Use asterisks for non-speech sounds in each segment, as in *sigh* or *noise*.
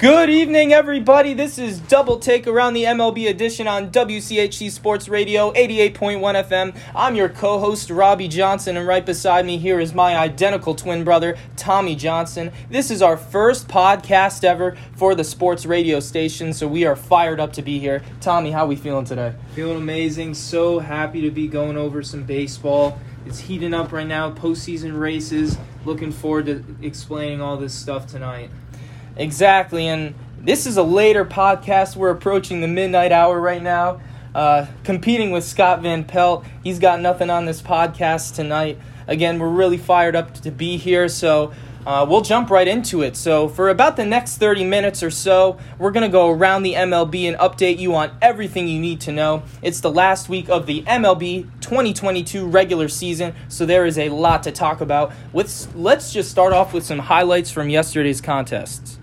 Good evening, everybody. This is Double Take around the MLB edition on WCHC Sports Radio 88.1 FM. I'm your co host, Robby Johnson, and right beside me here is my identical twin brother, Tommy Johnson. This is our first podcast ever for the sports radio station, so we are fired up to be here. Tommy, how are we feeling today? Feeling amazing. So happy to be going over some baseball. It's heating up right now, postseason races. Looking forward to explaining all this stuff tonight. Exactly, and this is a later podcast. We're approaching the midnight hour right now. Uh, competing with Scott Van Pelt. He's got nothing on this podcast tonight. Again, we're really fired up to be here, so uh, we'll jump right into it. So, for about the next 30 minutes or so, we're going to go around the MLB and update you on everything you need to know. It's the last week of the MLB 2022 regular season, so there is a lot to talk about. Let's, let's just start off with some highlights from yesterday's contests.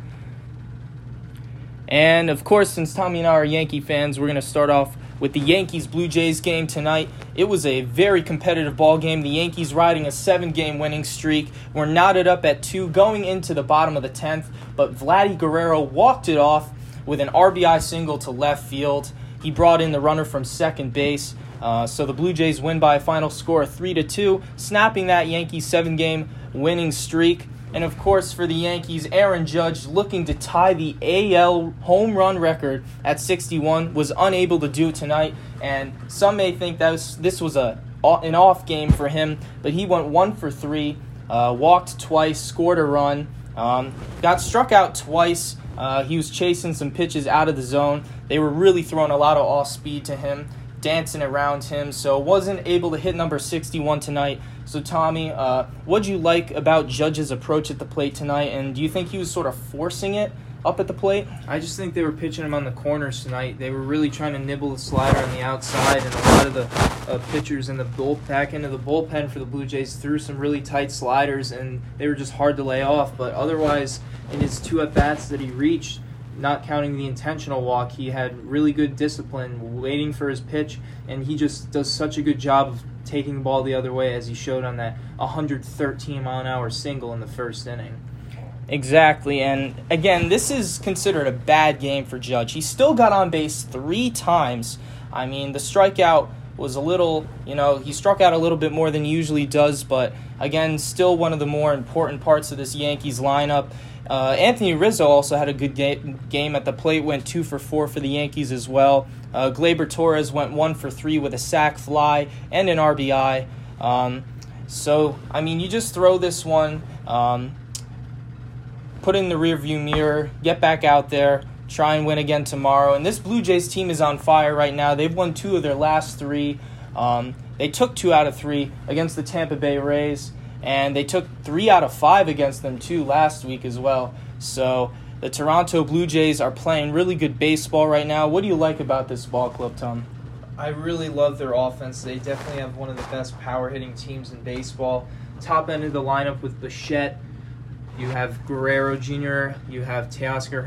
And of course, since Tommy and I are Yankee fans, we're going to start off with the Yankees Blue Jays game tonight. It was a very competitive ball game. The Yankees riding a seven game winning streak were knotted up at two going into the bottom of the 10th, but Vladdy Guerrero walked it off with an RBI single to left field. He brought in the runner from second base. Uh, so the Blue Jays win by a final score of 3 to 2, snapping that Yankees seven game winning streak. And of course, for the Yankees, Aaron Judge, looking to tie the AL home run record at 61, was unable to do tonight. And some may think that was, this was a an off game for him, but he went one for three, uh, walked twice, scored a run, um, got struck out twice. Uh, he was chasing some pitches out of the zone. They were really throwing a lot of off speed to him, dancing around him, so wasn't able to hit number 61 tonight. So, Tommy, uh, what do you like about Judge's approach at the plate tonight, and do you think he was sort of forcing it up at the plate? I just think they were pitching him on the corners tonight. They were really trying to nibble the slider on the outside, and a lot of the uh, pitchers in the bull back end of the bullpen for the Blue Jays threw some really tight sliders, and they were just hard to lay off. But otherwise, in his two at bats that he reached, not counting the intentional walk, he had really good discipline, waiting for his pitch, and he just does such a good job of taking the ball the other way as he showed on that 113 mile an hour single in the first inning. Exactly, and again, this is considered a bad game for Judge. He still got on base three times. I mean, the strikeout was a little, you know, he struck out a little bit more than he usually does, but again, still one of the more important parts of this Yankees lineup. Uh, Anthony Rizzo also had a good ga- game at the plate, went two for four for the Yankees as well. Uh, Gleyber Torres went one for three with a sac fly and an RBI. Um, so, I mean, you just throw this one, um, put in the rearview mirror, get back out there, try and win again tomorrow. And this Blue Jays team is on fire right now. They've won two of their last three. Um, they took two out of three against the Tampa Bay Rays and they took three out of five against them too last week as well. So the Toronto Blue Jays are playing really good baseball right now. What do you like about this ball club, Tom? I really love their offense. They definitely have one of the best power hitting teams in baseball. Top end of the lineup with Bichette. You have Guerrero Jr., you have Teoscar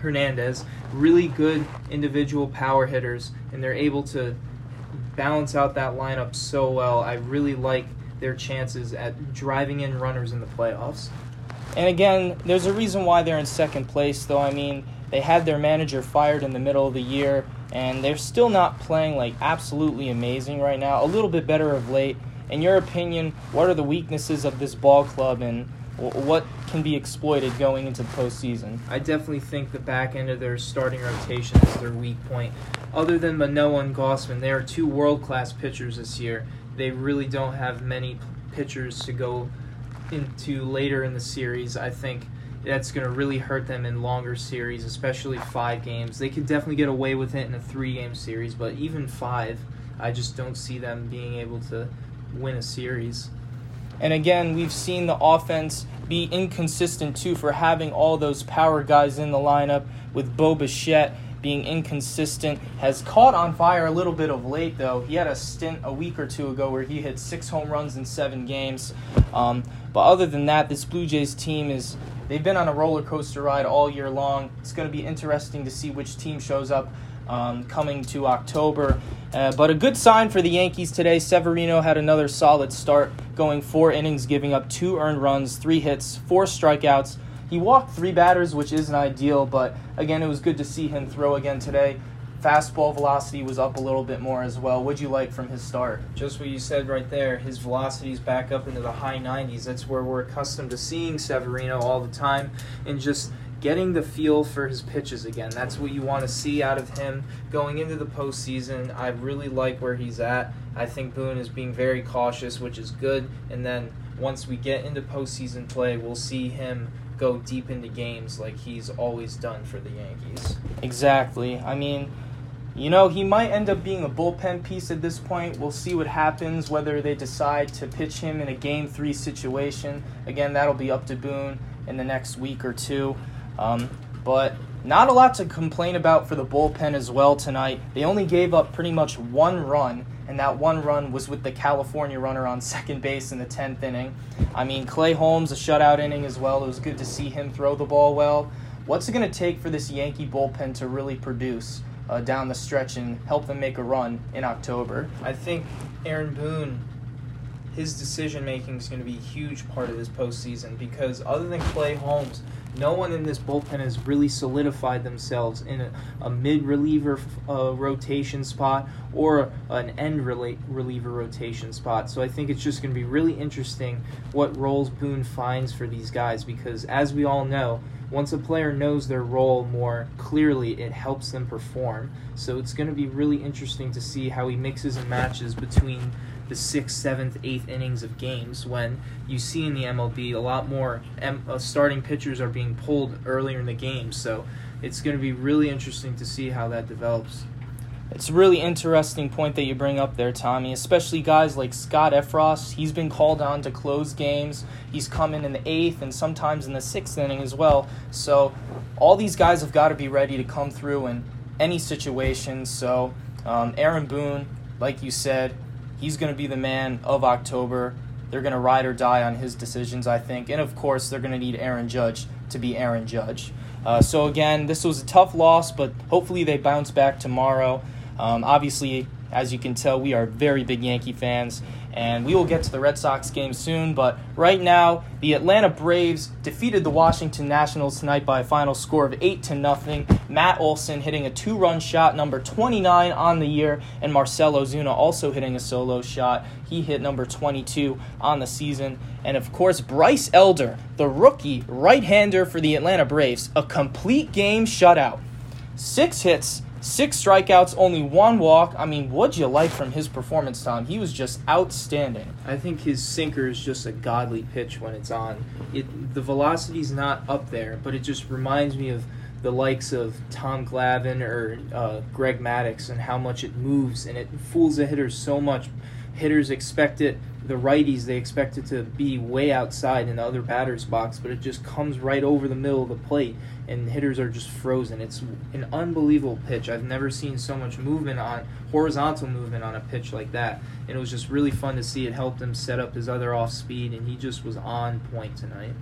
Hernandez. Really good individual power hitters, and they're able to balance out that lineup so well. I really like their chances at driving in runners in the playoffs. And again, there's a reason why they're in second place, though. I mean, they had their manager fired in the middle of the year, and they're still not playing like absolutely amazing right now. A little bit better of late. In your opinion, what are the weaknesses of this ball club, and what can be exploited going into the postseason? I definitely think the back end of their starting rotation is their weak point. Other than Manoah and Gausman, they are two world class pitchers this year, they really don't have many pitchers to go into later in the series. I think that's going to really hurt them in longer series, especially five games. They could definitely get away with it in a three game series, but even five, I just don't see them being able to win a series. And again, we've seen the offense be inconsistent too for having all those power guys in the lineup with Bo Bichette being inconsistent, has caught on fire a little bit of late, though. He had a stint a week or two ago where he hit six home runs in seven games. Um, but other than that, this Blue Jays team is. They've been on a roller coaster ride all year long. It's going to be interesting to see which team shows up um, coming to October. Uh, but a good sign for the Yankees today. Severino had another solid start, going four innings, giving up two earned runs, three hits, four strikeouts. He walked three batters, which isn't ideal, but again, it was good to see him throw again today. Fastball velocity was up a little bit more as well. What'd you like from his start? Just what you said right there. His velocity is back up into the high 90s. That's where we're accustomed to seeing Severino all the time, and just getting the feel for his pitches again. That's what you want to see out of him going into the postseason. I really like where he's at. I think Boone is being very cautious, which is good. And then once we get into postseason play, we'll see him go deep into games like he's always done for the Yankees. Exactly. I mean, you know, he might end up being a bullpen piece at this point. We'll see what happens, whether they decide to pitch him in a game three situation. Again, that'll be up to Boone in the next week or two. Um, but not a lot to complain about for the bullpen as well tonight. They only gave up pretty much one run, and that one run was with the California runner on *laughs* second base in the 10th inning. I mean, Clay Holmes, a shutout inning as well. It was good to see him throw the ball well. What's it going to take for this Yankee bullpen to really produce uh, down the stretch and help them make a run in October? I think Aaron Boone his decision making is going to be a huge part of this postseason because other than Clay Holmes, no one in this bullpen has really solidified themselves in a, a mid reliever uh, rotation spot or an end reliever rotation spot. So I think it's just going to be really interesting what roles Boone finds for these guys because, as we all know, once a player knows their role more clearly, it helps them perform. So it's going to be really interesting to see how he mixes and matches between the sixth, seventh, eighth innings of games when you see in the MLB a lot more M- uh, starting pitchers are being pulled earlier in the game. So it's going to be really interesting to see how that develops. It's a really interesting point that you bring up there, Tommy, especially guys like Scott Effross. He's been called on to close games. He's come in in the eighth and sometimes in the sixth inning as well. So all these guys have got to be ready to come through in any situation. So um, Aaron Boone, like you said, he's going to be the man of October. They're going to ride or die on his decisions, I think. And of course, they're going to need Aaron Judge to be Aaron Judge. Uh, so, again, this was a tough loss, but hopefully they bounce back tomorrow. Um, obviously, as you can tell, we are very big Yankee fans, and we will get to the Red Sox game soon. But right now, the Atlanta Braves defeated the Washington Nationals tonight by a final score of eight to nothing. Matt Olson hitting a two-run shot, number 29 on the year, and Marcell Ozuna also hitting a solo shot. He hit number 22 on the season, and of course Bryce Elder, the rookie right-hander for the Atlanta Braves, a complete game shutout, six hits Six strikeouts, only one walk. I mean, what'd you like from his performance, Tom? He was just outstanding. I think his sinker is just a godly pitch when it's on. It the velocity's not up there, but it just reminds me of the likes of Tom Glavine or uh, Greg Maddux and how much it moves and it fools the hitter so much. Hitters expect it the righties they expect it to be way outside in the other batter's box, but it just comes right over the middle of the plate, and hitters are just frozen. It's an unbelievable pitch. I've never seen so much movement on horizontal movement on a pitch like that, and it was just really fun to see. It helped him set up his other off speed, and he just was on point tonight.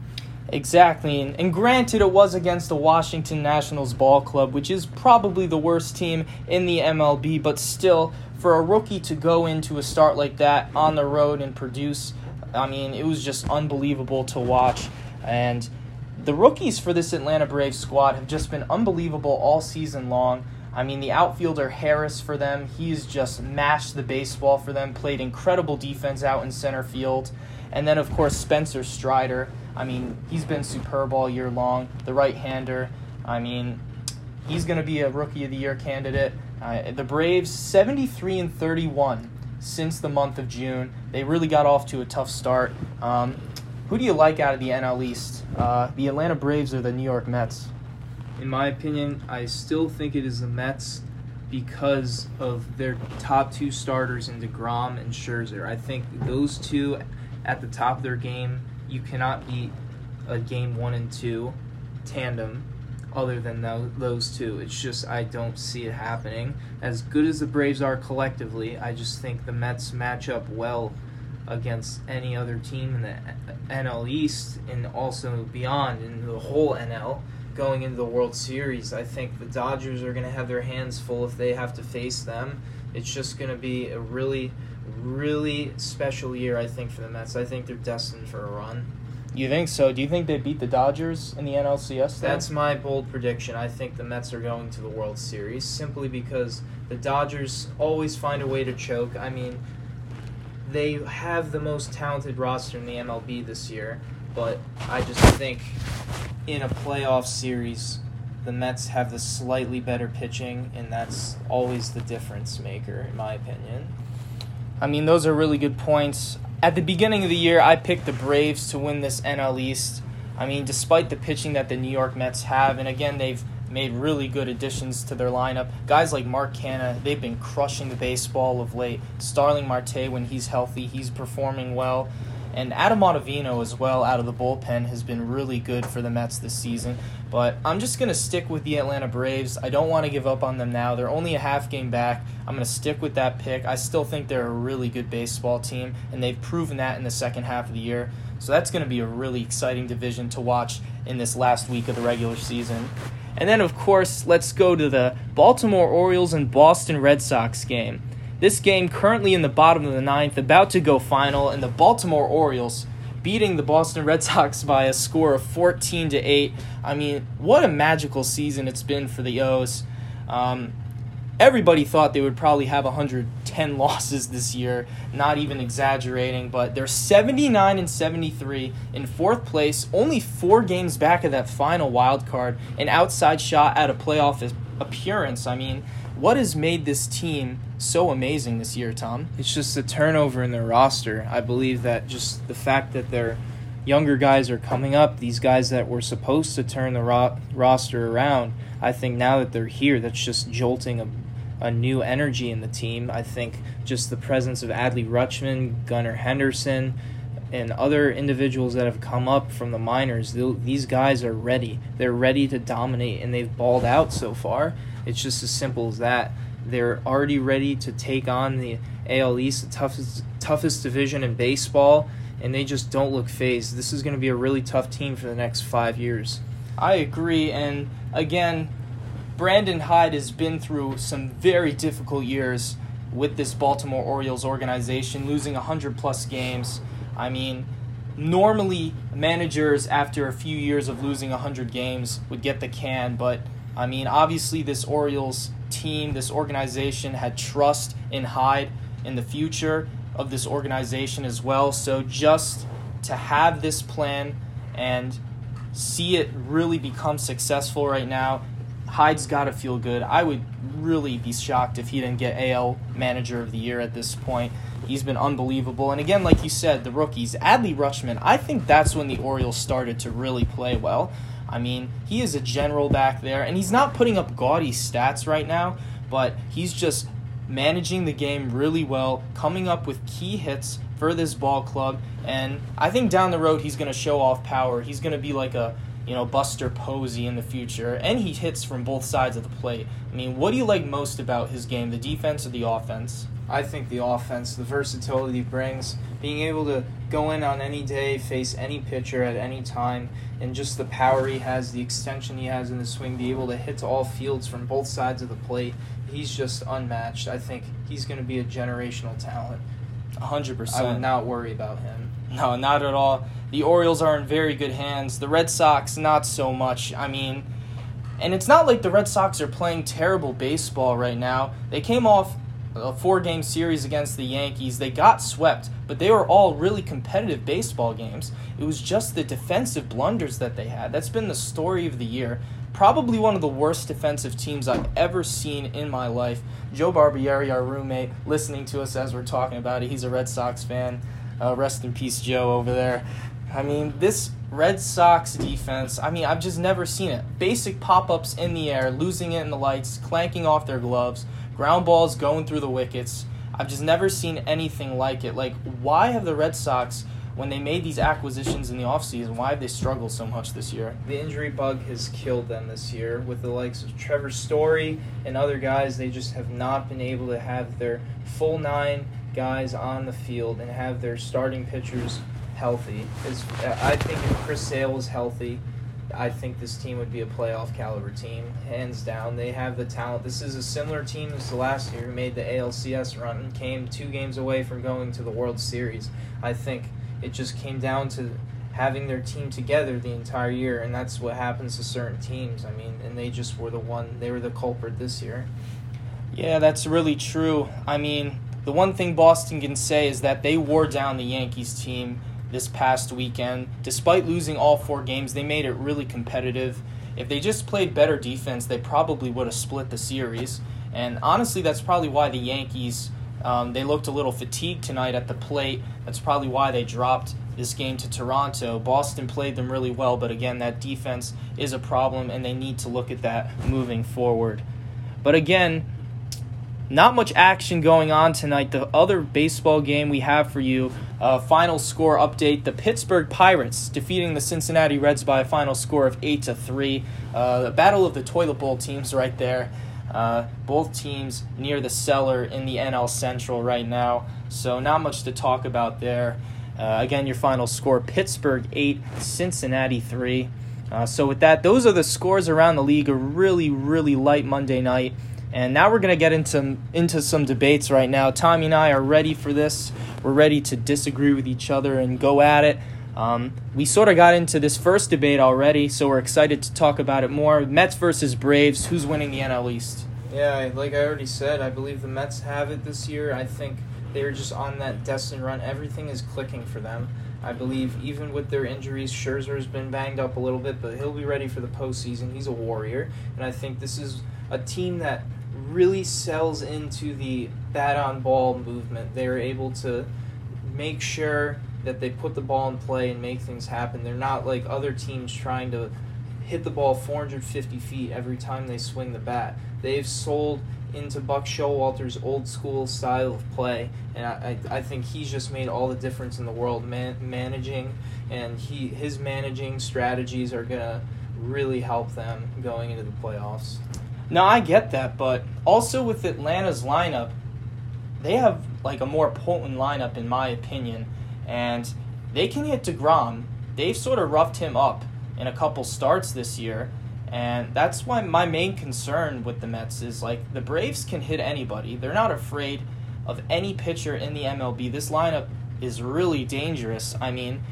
Exactly, and, and, granted, it was against the Washington Nationals ball club, which is probably the worst team in the MLB, but still, for a rookie to go into a start like that on the road and produce, I mean, it was just unbelievable to watch. And the rookies for this Atlanta Braves squad have just been unbelievable all season long. I mean, the outfielder Harris for them, he's just mashed the baseball for them, played incredible defense out in center field. And then, of course, Spencer Strider. I mean, he's been superb all year long. The right hander. I mean, he's going to be a Rookie of the Year candidate. Uh, the Braves 73 and 31 since the month of June. They really got off to a tough start. Um, who do you like out of the NL East? Uh, the Atlanta Braves or the New York Mets? In my opinion, I still think it is the Mets because of their top two starters in DeGrom and Scherzer. I think those two at the top of their game, you cannot beat a game one and two tandem other than those two. It's just I don't see it happening. As good as the Braves are collectively, I just think the Mets match up well against any other team in the NL East and also beyond in the whole NL going into the World Series. I think the Dodgers are going to have their hands full if they have to face them. It's just going to be a really, really special year, I think, for the Mets. I think they're destined for a run. You think so? Do you think they beat the Dodgers in the NLCS? though? That's my bold prediction. I think the Mets are going to the World Series simply because the Dodgers always find a way to choke. I mean, they have the most talented roster in the MLB this year, but I just think in a playoff series, the Mets have the slightly better pitching, and that's always the difference maker, in my opinion. I mean, those are really good points. At the beginning of the year, I picked the Braves to win this NL East. I mean, despite the pitching that the New York Mets have, and again, they've made really good additions to their lineup. Guys like Mark Canha, they've been crushing the baseball of late. Starling Marte, when he's healthy, he's performing well. And Adam Ottavino as well out of the bullpen has been really good for the Mets this season. But I'm just going to stick with the Atlanta Braves. I don't want to give up on them now. They're only a half game back. I'm going to stick with that pick. I still think they're a really good baseball team, and they've proven that in the second half of the year. So that's going to be a really exciting division to watch in this last week of the regular season. And then, of course, let's go to the Baltimore Orioles and Boston Red Sox game. This game currently in the bottom of the ninth, about to go final, and the Baltimore Orioles beating the Boston Red Sox by a score of 14 to 8. I mean, what a magical season it's been for the O's. Um, everybody thought they would probably have 110 *laughs* losses this year, not even exaggerating, but they're 79 and 73 in fourth place, only 4 games back of that final wild card, an outside shot at a playoff appearance. I mean, what has made this team so amazing this year, Tom? It's just the turnover in their roster. I believe that just the fact that their younger guys are coming up, these guys that were supposed to turn the ro- roster around, I think now that they're here, that's just jolting a, a new energy in the team. I think just the presence of Adley Rutschman, Gunnar Henderson, and other individuals that have come up from the minors, these guys are ready. They're ready to dominate, and they've balled out so far. It's just as simple as that. They're already ready to take on the AL East, the toughest toughest division in baseball, and they just don't look phased. This is going to be a really tough team for the next five years. I agree, and again, Brandon Hyde has been through some very difficult years with this Baltimore Orioles organization, losing 100 plus games. I mean, normally managers after a few years of losing 100 games would get the can, but I mean, obviously, this Orioles team, this organization had trust in Hyde in the future of this organization as well. So just to have this plan and see it really become successful right now, Hyde's got to feel good. I would really be shocked if he didn't get AL Manager of the Year at this point. He's been unbelievable. And again, like you said, the rookies, Adley Rutschman, I think that's when the Orioles started to really play well. I mean, he is a general back there, and he's not putting up gaudy stats right now, but he's just managing the game really well, coming up with key hits for this ball club, and I think down the road he's going to show off power. He's going to be like a you know Buster Posey in the future, and he hits from both sides of the plate. I mean, what do you like most about his game, the defense or the offense? I think the offense, the versatility he brings, being able to go in on any day, face any pitcher at any time, and just the power he has, the extension he has in the swing, be able to hit to all fields from both sides of the plate. He's just unmatched. I think he's going to be a generational talent. 100%. I would not worry about him. No, not at all. The Orioles are in very good hands. The Red Sox, not so much. I mean, and it's not like the Red Sox are playing terrible baseball right now. They came off a four game series against the Yankees. They got swept, but they were all really competitive baseball games. It was just the defensive blunders that they had. That's been the story of the year. Probably one of the worst defensive teams I've ever seen in my life. Joe Barbieri, our roommate, listening to us as we're talking about it. He's a Red Sox fan. Uh, rest in peace, Joe, over there. I mean, this Red Sox defense, I mean, I've just never seen it. Basic pop ups in the air, losing it in the lights, clanking off their gloves ground balls going through the wickets. I've just never seen anything like it. Like, why have the Red Sox, when they made these acquisitions in the offseason, why have they struggled so much this year? The injury bug has killed them this year with the likes of Trevor Story and other guys. They just have not been able to have their full nine guys on the field and have their starting pitchers healthy. As, I think if Chris Sale was healthy, I think this team would be a playoff caliber team, hands down. They have the talent. This is a similar team as the last year who made the ALCS run and came two games away from going to the World Series. I think it just came down to having their team together the entire year, and that's what happens to certain teams. I mean, and they just were the one, they were the culprit this year. Yeah, that's really true. I mean, the one thing Boston can say is that they wore down the Yankees team this past weekend. Despite losing all four games, they made it really competitive. If they just played better defense, they probably would have split the series. And honestly, that's probably why the Yankees um, they looked a little fatigued tonight at the plate. That's probably why they dropped this game to Toronto. Boston played them really well, but again, that defense is a problem, and they need to look at that moving forward. But again, not much action going on tonight. The other baseball game we have for you, uh, final score update: the Pittsburgh Pirates defeating the Cincinnati Reds by a final score of eight to three. Uh, the battle of the toilet bowl teams right there. Uh, both teams near the cellar in the NL Central right now, so not much to talk about there. Uh, again, your final score: Pittsburgh eight, Cincinnati three. Uh, so with that, those are the scores around the league. A really, really light Monday night. And now we're going to get into into some debates right now. Tommy and I are ready for this. We're ready to disagree with each other and go at it. Um, we sort of got into this first debate already, so we're excited to talk about it more. Mets versus Braves. Who's winning the NL East? Yeah, like I already said, I believe the Mets have it this year. I think they're just on that destined run. Everything is clicking for them. I believe even with their injuries, Scherzer has been banged up a little bit, but he'll be ready for the postseason. He's a warrior, and I think this is a team that really sells into the bat on ball movement. They're able to make sure that they put the ball in play and make things happen. They're not like other teams trying to hit the ball 450 feet every time they swing the bat. They've sold into Buck Showalter's old school style of play, and I, I, think he's just made all the difference in the world man, managing, and he his managing strategies are gonna really help them going into the playoffs. No, I get that, but also with Atlanta's lineup, they have like a more potent lineup in my opinion, and they can hit Degrom. They've sort of roughed him up in a couple starts this year, and that's why my main concern with the Mets is like the Braves can hit anybody. They're not afraid of any pitcher in the MLB. This lineup is really dangerous. I mean,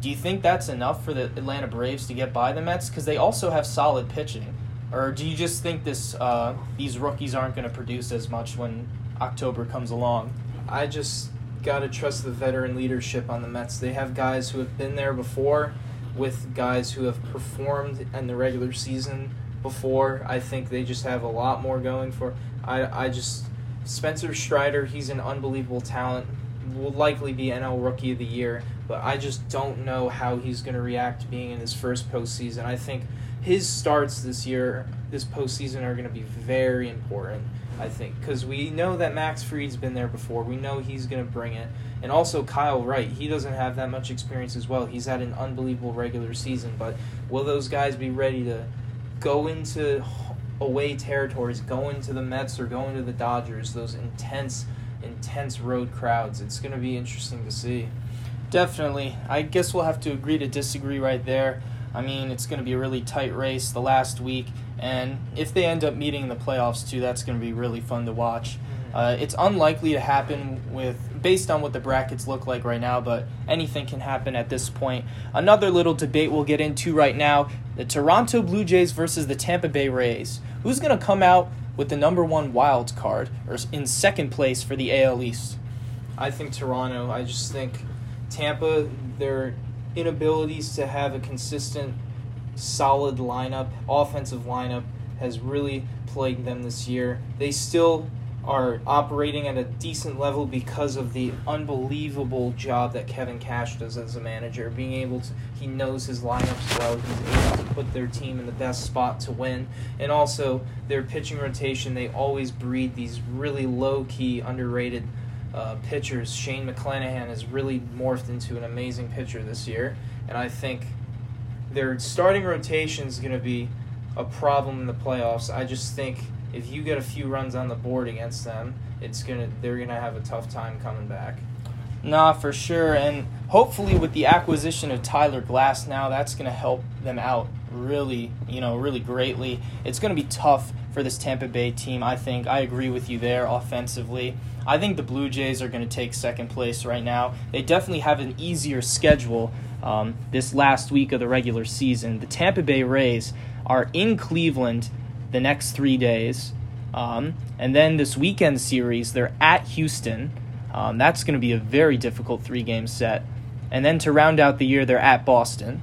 do you think that's enough for the Atlanta Braves to get by the Mets? Because they also have solid pitching. Or do you just think this uh, these rookies aren't going to produce as much when October comes along? I just got to trust the veteran leadership on the Mets. They have guys who have been there before with guys who have performed in the regular season before. I think they just have a lot more going for. I I just Spencer Strider, he's an unbelievable talent. Will likely be NL Rookie of the Year, but I just don't know how he's going to react being in his first postseason. I think his starts this year, this postseason, are going to be very important. I think because we know that Max Fried's been there before. We know he's going to bring it, and also Kyle Wright. He doesn't have that much experience as well. He's had an unbelievable regular season, but will those guys be ready to go into away territories, go into the Mets or go into the Dodgers? Those intense, intense road crowds. It's going to be interesting to see. Definitely. I guess we'll have to agree to disagree right there. I mean, it's going to be a really tight race the last week, and if they end up meeting in the playoffs too, that's going to be really fun to watch. Mm-hmm. Uh, it's unlikely to happen with based on what the brackets look like right now, but anything can happen at this point. Another little debate we'll get into right now: the Toronto Blue Jays versus the Tampa Bay Rays. Who's going to come out with the number one wild card or in second place for the AL East? I think Toronto. I just think Tampa. Their inabilities to have a consistent, solid lineup, offensive lineup, has really plagued them this year. They still are operating at a decent level because of the unbelievable job that Kevin Cash does as a manager. Being able to, he knows his lineups well. He's able to put their team in the best spot to win. And also, their pitching rotation, they always breed these really low key, underrated uh, pitchers. Shane McClanahan has really morphed into an amazing pitcher this year. And I think their starting rotation is going to be a problem in the playoffs. I just think if you get a few runs on the board against them, it's gonna they're gonna have a tough time coming back. Nah, for sure. And hopefully, with the acquisition of Tyler Glasnow, that's to help them out really, you know, really greatly. It's going to be tough for this Tampa Bay team, I think. I agree with you there offensively. I think the Blue Jays are going to take second place right now. They definitely have an easier schedule um, this last week of the regular season. The Tampa Bay Rays are in Cleveland the next three days. Um, and then this weekend series, they're at Houston. Um, that's going to be a very difficult three game set. And then to round out the year, they're at Boston.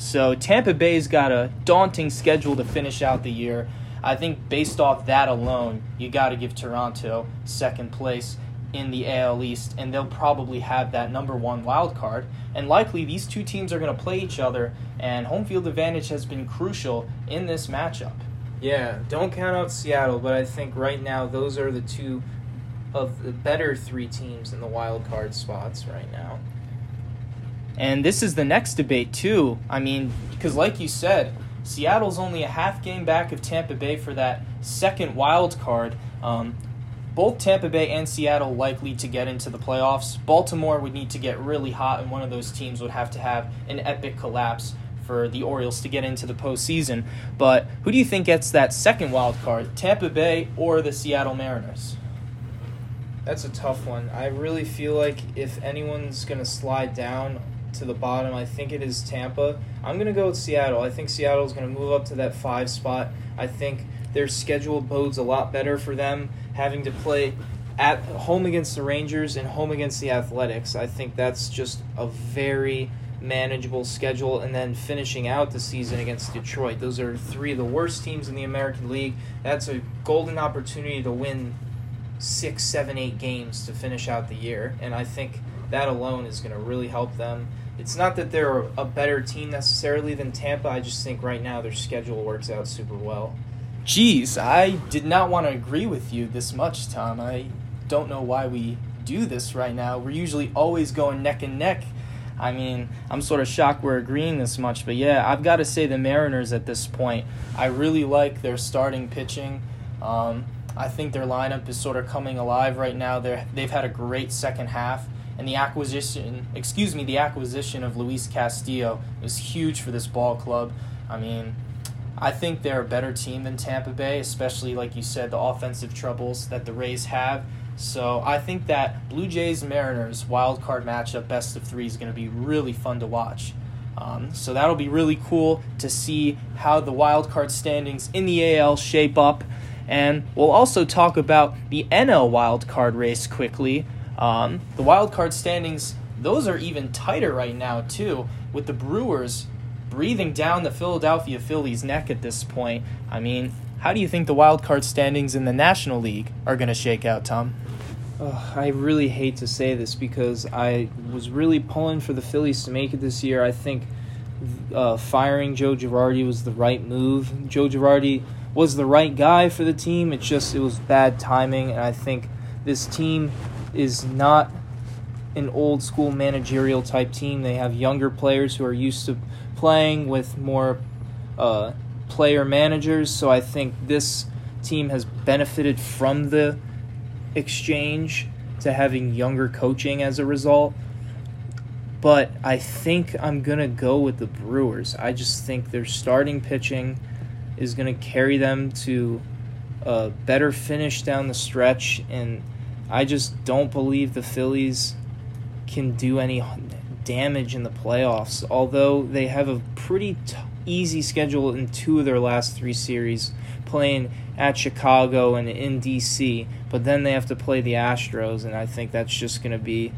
So Tampa Bay's got a daunting schedule to finish out the year. I think based off that alone, you got to give Toronto second place in the AL East, and they'll probably have that number one wild card. And likely these two teams are going to play each other, and home field advantage has been crucial in this matchup. Yeah, don't count out Seattle, but I think right now those are the two of the better three teams in the wild card spots right now. And this is the next debate too. I mean, because like you said, Seattle's only a half game back of Tampa Bay for that second wild card. Um, both Tampa Bay and Seattle likely to get into the playoffs. Baltimore would need to get really hot, and one of those teams would have to have an epic collapse for the Orioles to get into the postseason. But who do you think gets that second wild card, Tampa Bay or the Seattle Mariners? That's a tough one. I really feel like if anyone's going to slide down to the bottom, I think it is Tampa. I'm going to go with Seattle. I think Seattle is going to move up to that five spot. I think their schedule bodes a lot better for them having to play at home against the Rangers and home against the Athletics. I think that's just a very manageable schedule and then finishing out the season against Detroit. Those are three of the worst teams in the American League. That's a golden opportunity to win six, seven, eight games to finish out the year. And I think that alone is going to really help them. It's not that they're a better team necessarily than Tampa. I just think right now their schedule works out super well. Geez, I did not want to agree with you this much, Tom. I don't know why we do this right now. We're usually always going neck and neck. I mean, I'm sort of shocked we're agreeing this much, but yeah, I've got to say the Mariners at this point. I really like their starting pitching. Um, I think their lineup is sort of coming alive right now. They're, they've had a great second half, and the acquisition, excuse me, the acquisition of Luis Castillo is huge for this ball club. I mean, I think they're a better team than Tampa Bay, especially like you said, the offensive troubles that the Rays have. So I think that Blue Jays Mariners wild card matchup, best of three, is going to be really fun to watch. Um, so that'll be really cool to see how the wild card standings in the AL shape up. And we'll also talk about the NL wild card race quickly. Um, the wild card standings, those are even tighter right now, too, with the Brewers breathing down the Philadelphia Phillies' neck at this point. I mean, how do you think the wild card standings in the National League are going to shake out, Tom? I really hate to say this because I was really pulling for the Phillies to make it this year. I think uh, firing Joe Girardi was the right move. Joe Girardi was the right guy for the team. It's just it was bad timing, and I think this team is not an old school managerial type team. They have younger players who are used to playing with more uh, player managers. So I think this team has benefited from the exchange to having younger coaching as a result. But I think I'm going to go with the Brewers. I just think their starting pitching is going to carry them to a better finish down the stretch. And I just don't believe the Phillies can do any damage in the playoffs. Although they have a pretty t- easy schedule in two of their last three series, playing at Chicago and in DC. But then they have to play the Astros, and I think that's just going to be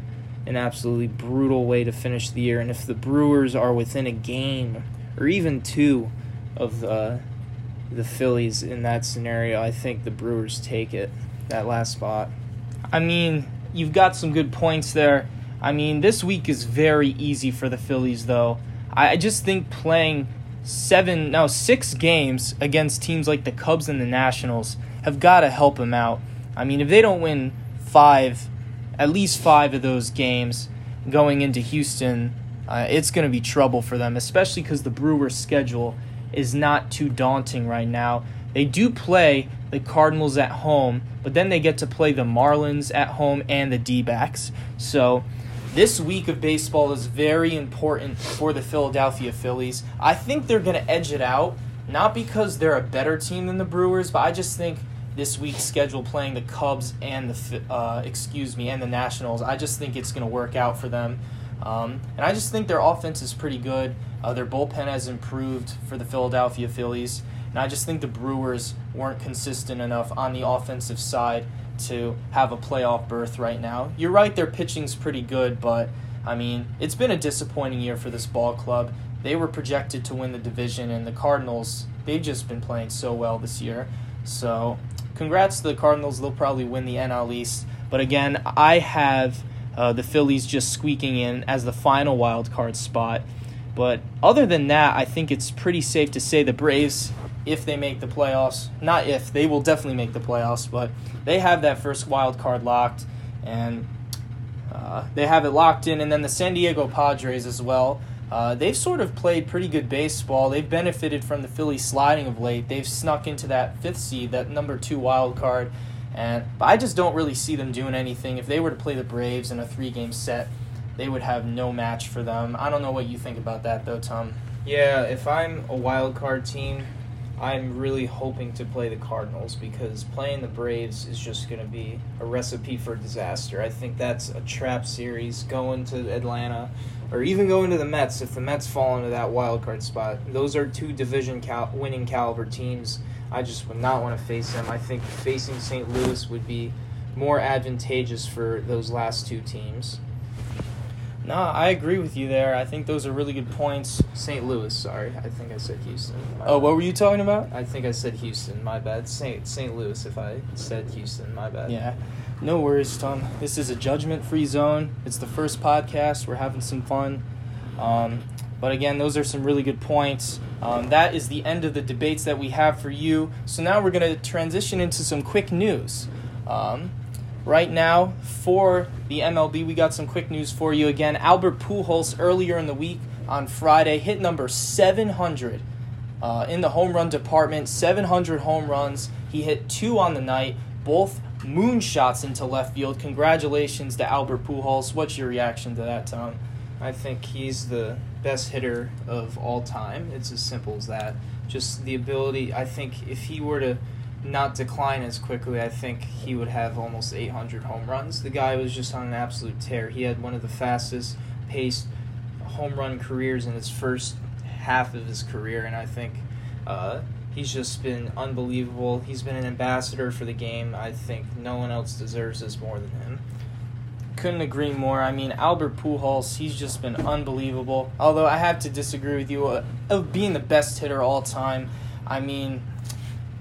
an absolutely brutal way to finish the year. And if the Brewers are within a game or even two of the the Phillies in that scenario, I think the Brewers take it that last spot. I mean, you've got some good points there. I mean, this week is very easy for the Phillies, though. I just think playing seven, now six games against teams like the Cubs and the Nationals have got to help them out. I mean, if they don't win five, at least five of those games going into Houston, uh, it's going to be trouble for them, especially because the Brewers' schedule is not too daunting right now. They do play the Cardinals at home, but then they get to play the Marlins at home and the D backs. So this week of baseball is very important for the Philadelphia Phillies. I think they're going to edge it out, not because they're a better team than the Brewers, but I just think this week's schedule playing the Cubs and the uh, excuse me and the Nationals. I just think it's going to work out for them. Um, and I just think their offense is pretty good. Uh, their bullpen has improved for the Philadelphia Phillies. And I just think the Brewers weren't consistent enough on the offensive side to have a playoff berth right now. You're right, their pitching's pretty good, but I mean, it's been a disappointing year for this ball club. They were projected to win the division, and the Cardinals, they've just been playing so well this year. So, congrats to the Cardinals. They'll probably win the NL East. But again, I have uh, the Phillies just squeaking in as the final wild card spot. But other than that, I think it's pretty safe to say the Braves, if they make the playoffs, not if, they will definitely make the playoffs, but they have that first wild card locked, and uh, they have it locked in. And then the San Diego Padres as well. Uh, they've sort of played pretty good baseball. They've benefited from the Phillies sliding of late. They've snuck into that fifth seed, that number two wild card. And I just don't really see them doing anything. If they were to play the Braves in a three game set, they would have no match for them. I don't know what you think about that though, Tom. Yeah, if I'm a wild card team, I'm really hoping to play the Cardinals because playing the Braves is just going to be a recipe for disaster. I think that's a trap series going to Atlanta or even going to the Mets if the Mets fall into that wild card spot. Those are two division cal- winning caliber teams. I just would not want to face them. I think facing St. Louis would be more advantageous for those last two teams. No, I agree with you there. I think those are really good points. St. Louis, sorry. I think I said Houston. My Oh, bad. what were you talking about? I think I said Houston. My bad. St. St. Louis. If I said Houston, my bad. Yeah. No worries, Tom. This is a judgment free zone. It's the first podcast. We're having some fun. Um, but again, those are some really good points. Um, that is the end of the debates that we have for you. So now we're going to transition into some quick news. Um, right now, for the MLB, we got some quick news for you. Again, Albert Pujols earlier in the week on Friday hit number 700 uh, in the home run department. 700 home runs. He hit two on the night, both moonshots into left field. Congratulations to Albert Pujols. What's your reaction to that, Tom? I think he's the best hitter of all time. It's as simple as that. Just the ability. I think if he were to not decline as quickly, I think he would have almost 800 home runs. The guy was just on an absolute tear. He had one of the fastest paced home run careers in his first half of his career, and I think uh, he's just been unbelievable. He's been an ambassador for the game. I think no one else deserves this more than him. Couldn't agree more. I mean, Albert Pujols, he's just been unbelievable. Although I have to disagree with you uh, of being the best hitter all time. I mean,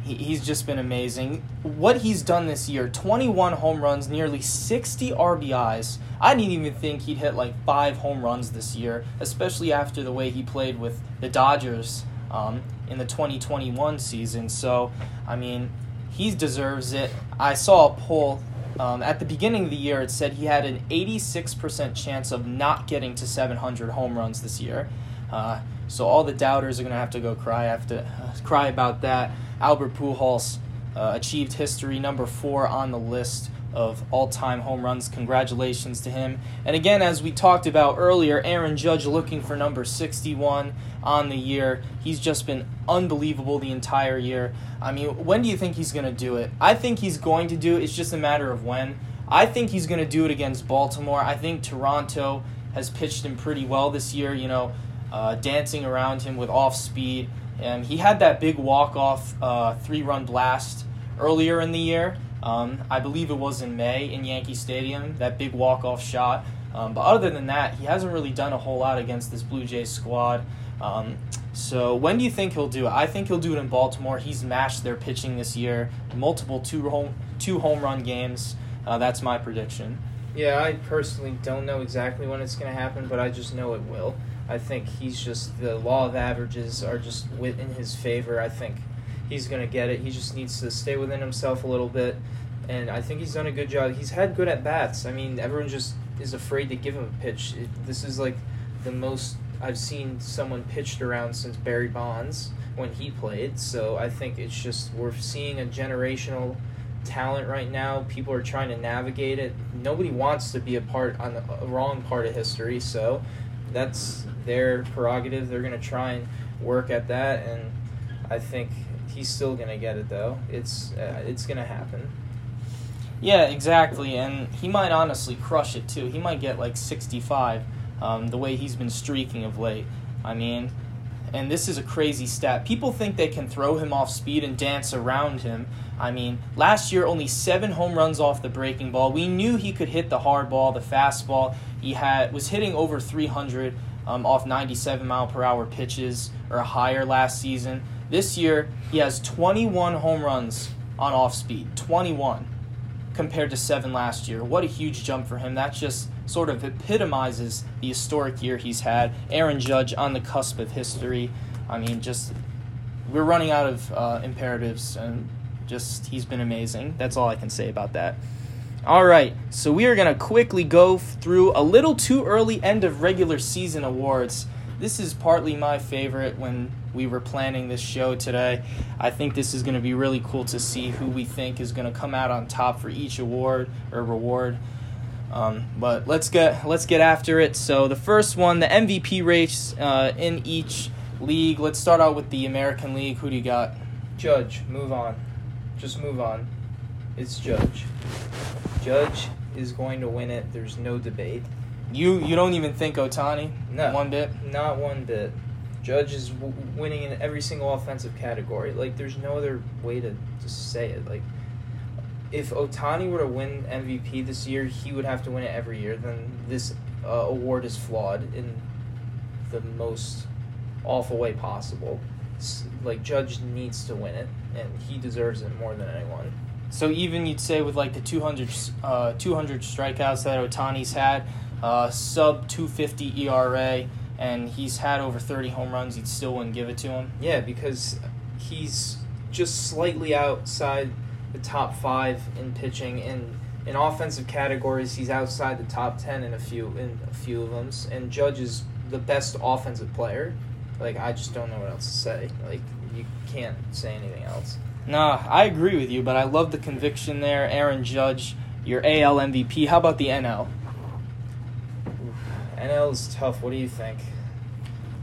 he, he's just been amazing. What he's done this year 21 home runs, nearly 60 RBIs. I didn't even think he'd hit like five home runs this year, especially after the way he played with the Dodgers um, in the 2021 season. So, I mean, he deserves it. I saw a poll um, at the beginning of the year, it said he had an 86% chance of not getting to 700 home runs this year. Uh, so all the doubters are going to have to go cry after *sighs* cry about that. Albert Pujols uh, achieved history number four on the list of all-time home runs. Congratulations to him. And again, as we talked about earlier, Aaron Judge looking for number 61 on the year. He's just been unbelievable the entire year. I mean, when do you think he's going to do it? I think he's going to do it. It's just a matter of when. I think he's going to do it against Baltimore. I think Toronto has pitched him pretty well this year, you know, uh, dancing around him with off speed. And he had that big walk off uh, three run blast earlier in the year. Um, I believe it was in May in Yankee Stadium, that big walk off shot. Um, but other than that, he hasn't really done a whole lot against this Blue Jays squad. Um, so when do you think he'll do it? I think he'll do it in Baltimore. He's mashed their pitching this year, multiple two home two home run games. Uh, that's my prediction. Yeah, I personally don't know exactly when it's going to happen, but I just know it will. I think he's just the law of averages are just in his favor. I think he's going to get it. He just needs to stay within himself a little bit, and I think he's done a good job. He's had good at bats. I mean, everyone just is afraid to give him a pitch. It, this is like the most I've seen someone pitched around since Barry Bonds when he played. So I think it's just we're seeing a generational talent right now. People are trying to navigate it. Nobody wants to be a part on the a wrong part of history, so that's their prerogative. They're going to try and work at that and I think he's still going to get it though. It's uh, it's going to happen. Yeah, exactly. And he might honestly crush it too. He might get like 65. um, the way he's been streaking of late. I mean, and this is a crazy stat. People think they can throw him off speed and dance around him. I mean, last year only seven home runs off the breaking ball. We knew he could hit the hard ball, the fastball. He had was hitting over 300 um, off 97 mile per hour pitches or higher last season. This year he has 21 home runs on off speed, 21 compared to seven last year. What a huge jump for him. That's just sort of epitomizes the historic year he's had. Aaron Judge on the cusp of history. I mean, just we're running out of uh, imperatives, and just he's been amazing. That's all I can say about that. All right, so we are going to quickly go through a little too early end of regular season awards. This is partly my favorite when we were planning this show today. I think this is going to be really cool to see who we think is going to come out on top for each award or reward. Um, but let's get let's get after it. So the first one, the MVP race uh, in each league. Let's start out with the American League. Who do you got? Judge, move on. Just move on. It's Judge. Judge is going to win it. There's no debate. You you don't even think Ohtani? No. One bit. Not one bit. Judge is w- winning in every single offensive category. Like, there's no other way to just say it. Like, if Ohtani were to win MVP this year, he would have to win it every year. Then this uh, award is flawed in the most awful way possible. S- Like, Judge needs to win it, and he deserves it more than anyone. So even you'd say with like the 200, uh, 200 strikeouts that Ohtani's had, uh, sub 250 ERA, and he's had over 30 home runs, you'd still wouldn't give it to him. Yeah, because he's just slightly outside the top five in pitching. In in offensive categories, he's outside the top ten in a few in a few of them. And Judge is the best offensive player. Like I just don't know what else to say. Like you can't say anything else. Nah, I agree with you, but I love the conviction there. Aaron Judge, your AL MVP. How about the NL? NL is tough. What do you think?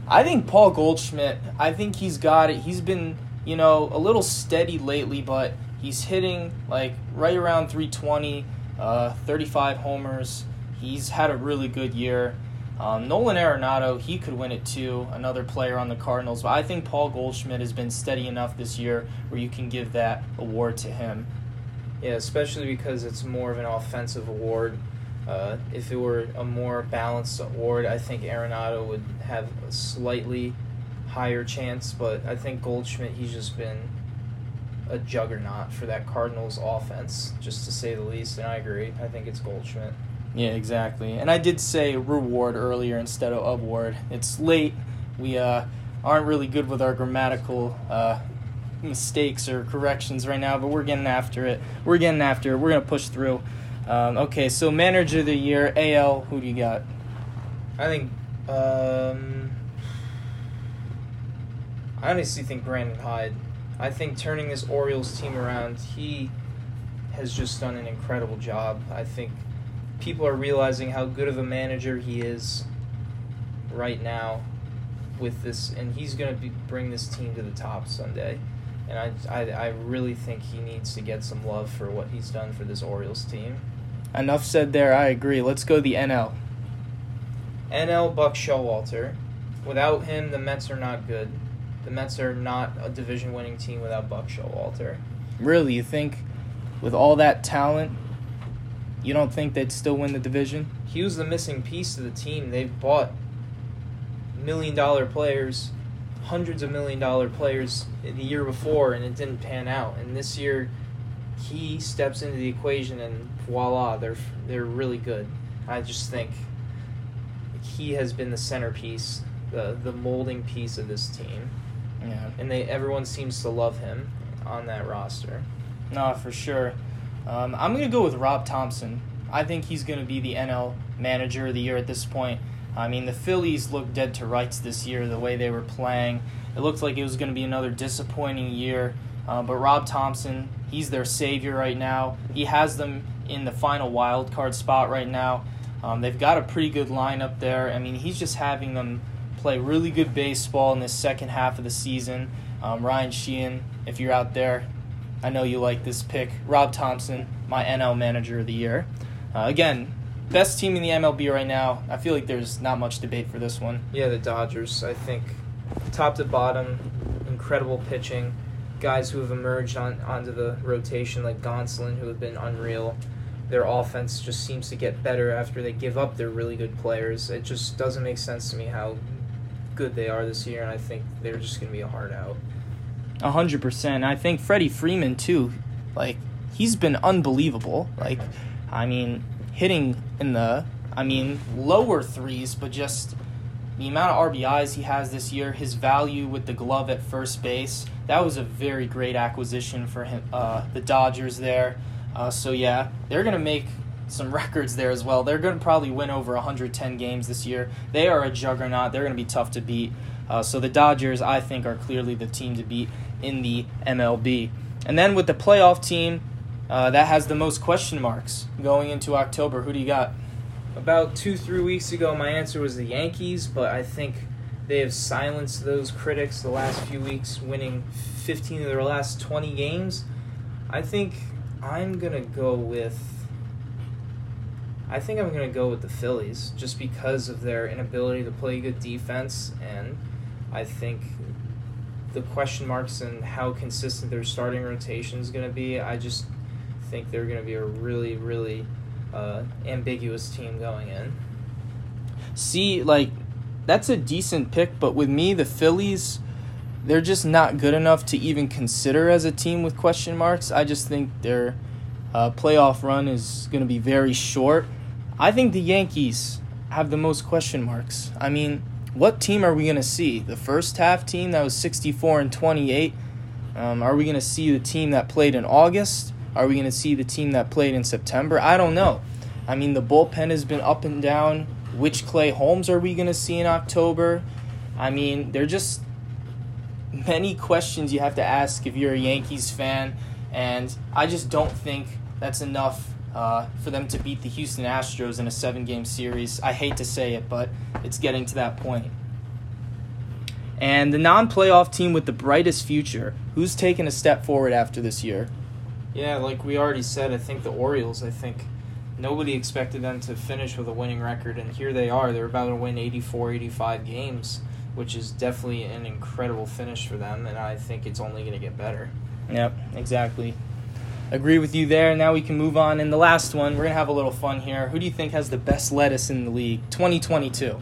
I think Paul Goldschmidt, I think he's got it. He's been, you know, a little steady lately, but he's hitting like right around 320, uh, 35 homers. He's had a really good year. Um, Nolan Arenado, he could win it too, another player on the Cardinals. But I think Paul Goldschmidt has been steady enough this year where you can give that award to him. Yeah, especially because it's more of an offensive award. Uh, if it were a more balanced award, I think Arenado would have a slightly higher chance. But I think Goldschmidt, he's just been a juggernaut for that Cardinals offense, just to say the least. And I agree. I think it's Goldschmidt. Yeah, exactly. And I did say reward earlier instead of award. It's late. We uh, aren't really good with our grammatical uh, mistakes or corrections right now, but we're getting after it. We're getting after it. We're going to push through. Um, okay, so manager of the year, AL, who do you got? I think. Um, I honestly think Brandon Hyde. I think turning this Orioles team around, he has just done an incredible job. I think people are realizing how good of a manager he is right now with this, and he's going to be, bring this team to the top Sunday. And I, I, I really think he needs to get some love for what he's done for this Orioles team. Enough said there. I agree. Let's go the NL. NL Buck Showalter. Without him, the Mets are not good. The Mets are not a division winning team without Buck Showalter. Really, you think with all that talent, you don't think they'd still win the division? He was the missing piece to the team. They've bought million dollar players, hundreds of million dollar players the year before, and it didn't pan out. And this year, he steps into the equation, and voila, they're they're really good. I just think he has been the centerpiece, the the molding piece of this team, Yeah. and they everyone seems to love him on that roster. No, for sure. Um, I'm going to go with Rob Thomson. I think he's going to be the NL manager of the year at this point. I mean, the Phillies looked dead to rights this year, the way they were playing. It looked like it was going to be another disappointing year. Uh, but Rob Thomson, he's their savior right now. He has them in the final wild card spot right now. Um, they've got a pretty good lineup there. I mean, he's just having them play really good baseball in this second half of the season. Um, Ryan Sheehan, if you're out there, I know you like this pick. Rob Thomson, my NL manager of the year. Uh, again, best team in the MLB right now. I feel like there's not much debate for this one. Yeah, the Dodgers. I think top to bottom, incredible pitching. Guys who have emerged on onto the rotation like Gonsolin, who have been unreal. Their offense just seems to get better after they give up their really good players. It just doesn't make sense to me how good they are this year, and I think they're just going to be a hard out. A hundred percent. I think Freddie Freeman too. Like he's been unbelievable. Like, I mean, hitting in the, I mean, lower threes, but just the amount of RBIs he has this year, his value with the glove at first base. That was a very great acquisition for him. Uh, the Dodgers there. Uh, so yeah, they're gonna make some records there as well. They're gonna probably win over 110 games this year. They are a juggernaut. They're gonna be tough to beat. Uh, so the Dodgers, I think, are clearly the team to beat in the MLB. And then with the playoff team, uh, that has the most question marks going into October. Who do you got? About two, three weeks ago, my answer was the Yankees, but I think they have silenced those critics the last few weeks, winning 15 of their last 20 games. I think I'm going to go with. I think I'm going to go with the Phillies just because of their inability to play good defense, and I think the question marks and how consistent their starting rotation is going to be. I just think they're going to be a really, really uh, ambiguous team going in. See, like, that's a decent pick, but with me, the Phillies, they're just not good enough to even consider as a team with question marks. I just think their uh, playoff run is going to be very short. I think the Yankees have the most question marks. I mean, what team are we going to see? The first half team that was 64 and 28? Um, are we going to see the team that played in August? Are we going to see the team that played in September? I don't know. I mean, the bullpen has been up and down. Which Clay Holmes are we going to see in October? I mean, there are just many questions you have to ask if you're a Yankees fan, and I just don't think that's enough uh, for them to beat the Houston Astros in a seven game series. I hate to say it, but it's getting to that point. And the non playoff team with the brightest future, who's taken a step forward after this year? Yeah, like we already said, I think the Orioles, I think nobody expected them to finish with a winning record, and here they are. They're about to win 84, 85 games, which is definitely an incredible finish for them, and I think it's only going to get better. Yep, exactly. Agree with you there. Now we can move on. In the last one, we're going to have a little fun here. Who do you think has the best lettuce in the league? 2022.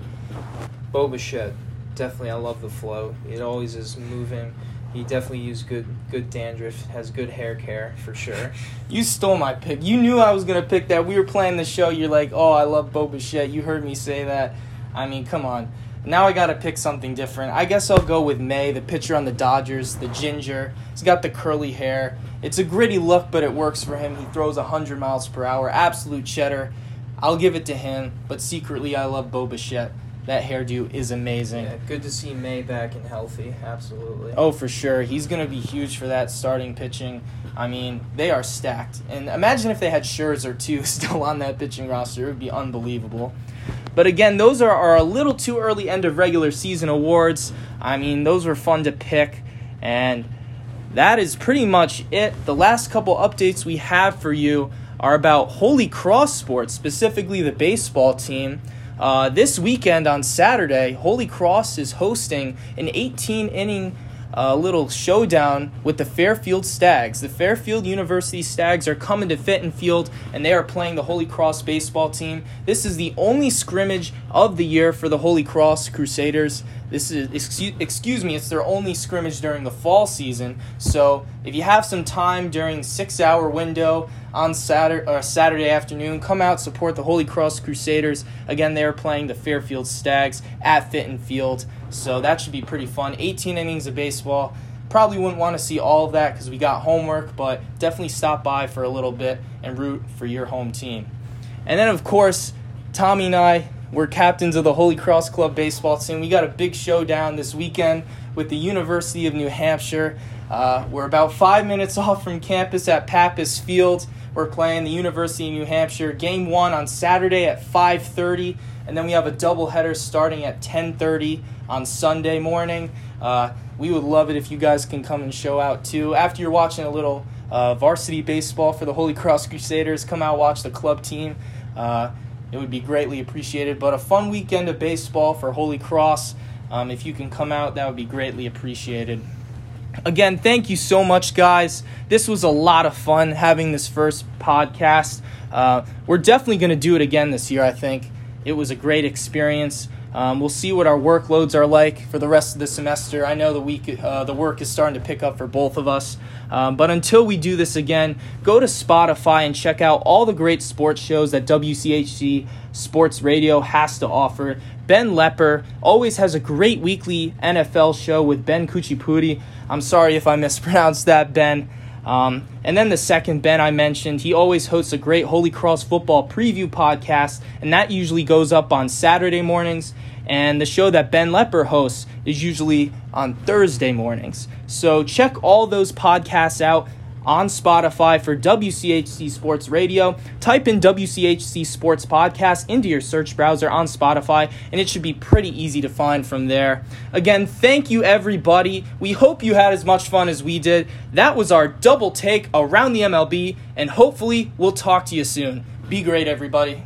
Bo Bichette. Definitely, I love the flow. It always is moving he definitely used good good dandruff. Has good hair care for sure. *laughs* you stole my pick. You knew I was gonna pick that. We were playing the show. You're like, oh, I love Bo Bichette. You heard me say that. I mean, come on. Now I gotta pick something different. I guess I'll go with May, the pitcher on the Dodgers, the ginger. He's got the curly hair. It's a gritty look, but it works for him. He throws 100 miles per hour. Absolute cheddar. I'll give it to him, but secretly I love Bo Bichette that hairdo is amazing. Yeah, good to see May back and healthy. Absolutely. Oh, for sure. He's going to be huge for that starting pitching. I mean, they are stacked. And imagine if they had Scherzer, too, *laughs* still on that pitching roster. It would be unbelievable. But again, those are, are a little too early end of regular season awards. I mean, those were fun to pick. And that is pretty much it. The last couple updates we have for you are about Holy Cross Sports, specifically the baseball team. Uh, this weekend on Saturday, Holy Cross is hosting an 18 inning uh, little showdown with the Fairfield Stags. The Fairfield University Stags are coming to Fitton Field and they are playing the Holy Cross baseball team. This is the only scrimmage of the year for the Holy Cross Crusaders. This is excuse, excuse me, it's their only scrimmage during the fall season. So if you have some time during six hour window on Saturday or uh, Saturday afternoon, come out support the Holy Cross Crusaders. Again, they are playing the Fairfield Stags at Fitton Field. So that should be pretty fun. 18 innings of baseball. Probably wouldn't want to see all of that because we got homework, but definitely stop by for a little bit and root for your home team. And then, of course, Tommy and I we're captains of the Holy Cross Club baseball team. We got a big showdown this weekend with the University of New Hampshire. Uh, we're about five minutes *laughs* off from campus at Pappas Field. We're playing the University of New Hampshire. Game one on Saturday at 5:30, and then we have a doubleheader starting at 10:30 on Sunday morning. Uh, we would love it if you guys can come and show out too. After you're watching a little uh, varsity baseball for the Holy Cross Crusaders, come out watch the club team. Uh, it would be greatly appreciated. But a fun weekend of baseball for Holy Cross. Um, if you can come out, that would be greatly appreciated. Again, thank you so much, guys. This was a lot of fun having this first podcast. Uh, we're definitely going to do it again this year, I think. It was a great experience. Um, we'll see what our workloads are like for the rest of the semester. I know the week, uh, the work is starting to pick up for both of us. Um, but until we do this again, go to Spotify and check out all the great sports shows that WCHC Sports Radio has to offer. Ben Lepper always has a great weekly NFL show with Ben Kuchipudi. I'm sorry if I *laughs* mispronounced that, Ben. Um, and then the second Ben I mentioned, he always hosts a great Holy Cross football preview podcast, and that usually goes up on Saturday mornings. And the show that Ben Lepper hosts is usually on Thursday mornings. So check all those podcasts out on Spotify for WCHC Sports Radio. Type in WCHC Sports Podcast into your search browser on Spotify, and it should be pretty easy to find from there. Again, thank you, everybody. We hope you had as much fun as we did. That was our double take around the MLB, and hopefully, we'll talk to you soon. Be great, everybody.